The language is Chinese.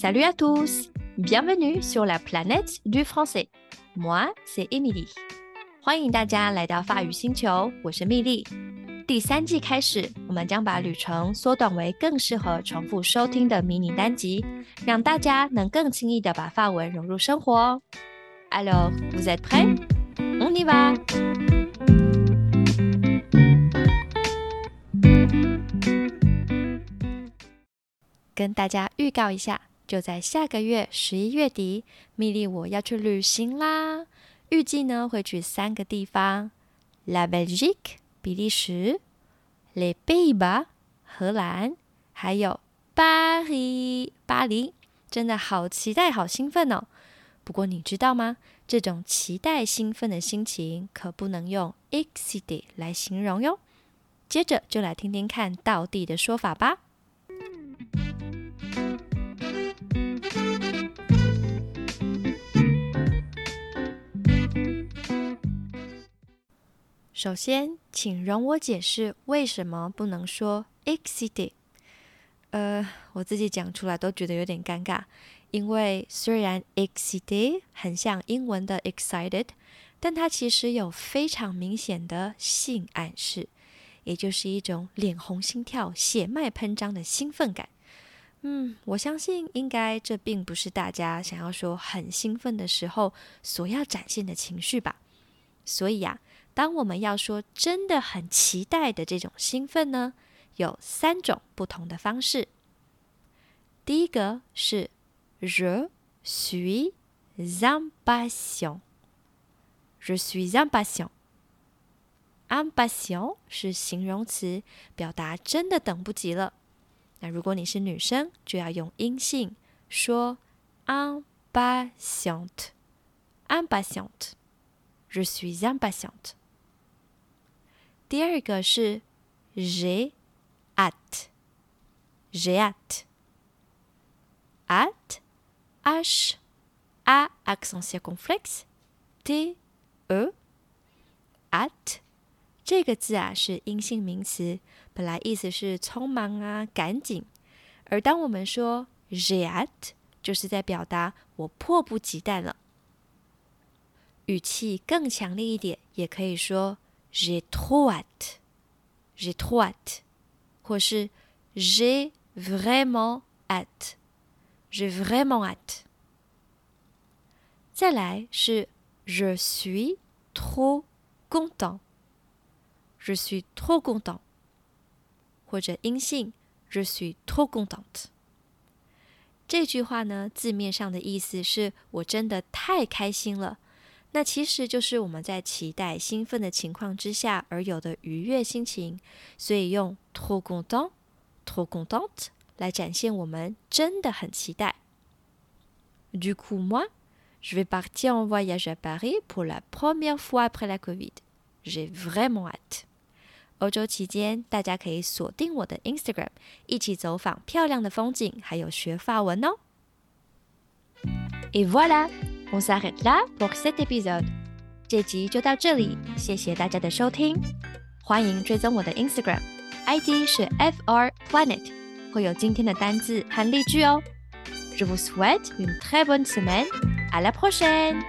Salut à tous! Bienvenue sur la planète du français. Moi, c'est Emily. 欢迎大家来到法语星球，我是蜜莉。第三季开始，我们将把旅程缩短为更适合重复收听的迷你单集，让大家能更轻易的把法文融入生活。Alors, vous êtes prêts? On y va! 跟大家预告一下。就在下个月十一月底，蜜莉我要去旅行啦！预计呢会去三个地方：La Belgique（ 比利时）、Les Pays-Bas（ 荷兰）还有巴黎（巴黎）。真的好期待，好兴奋哦！不过你知道吗？这种期待、兴奋的心情可不能用 excited 来形容哟。接着就来听听看道地的说法吧。首先，请容我解释为什么不能说 excited。呃，我自己讲出来都觉得有点尴尬，因为虽然 excited 很像英文的 excited，但它其实有非常明显的性暗示，也就是一种脸红心跳、血脉喷张的兴奋感。嗯，我相信应该这并不是大家想要说很兴奋的时候所要展现的情绪吧。所以呀。当我们要说真的很期待的这种兴奋呢，有三种不同的方式。第一个是 je suis impatient，je suis impatient，impatient 是形容词，表达真的等不及了。那如果你是女生，就要用阴性说 impatient，impatient，je suis impatient。第二个是 j'ai hâte，j'ai hâte，hâte h a accent circonflexe t e hâte 这个字啊是阴性名词，本来意思是匆忙啊、赶紧，而当我们说 j'ai hâte，就是在表达我迫不及待了。语气更强烈一点，也可以说。J'ai trop hâte, j'ai trop hâte，或是 J'ai vraiment hâte, j'ai vraiment hâte。再来是 Je suis trop content, je suis trop content，或者阴性 Je suis trop contente。这句话呢，字面上的意思是我真的太开心了。 那其实就是我们在期待、兴奋的情况之下而有的愉悦心情，所以用 Trop content，Trop content 来展现我们真的很期待。Du coup, moi, je vais partir en voyage à Paris pour la première fois après la Covid. J'ai vraiment hâte. 欧洲期间，大家可以锁定我的 Instagram，一起走访漂亮的风景，还有学法文哦。Et voilà. On s'arrête là pour cet épisode。这集就到这里，谢谢大家的收听。欢迎追踪我的 Instagram，ID 是 fr planet，会有今天的单字和例句哦。Je vous souhaite une très bonne semaine. À la prochaine.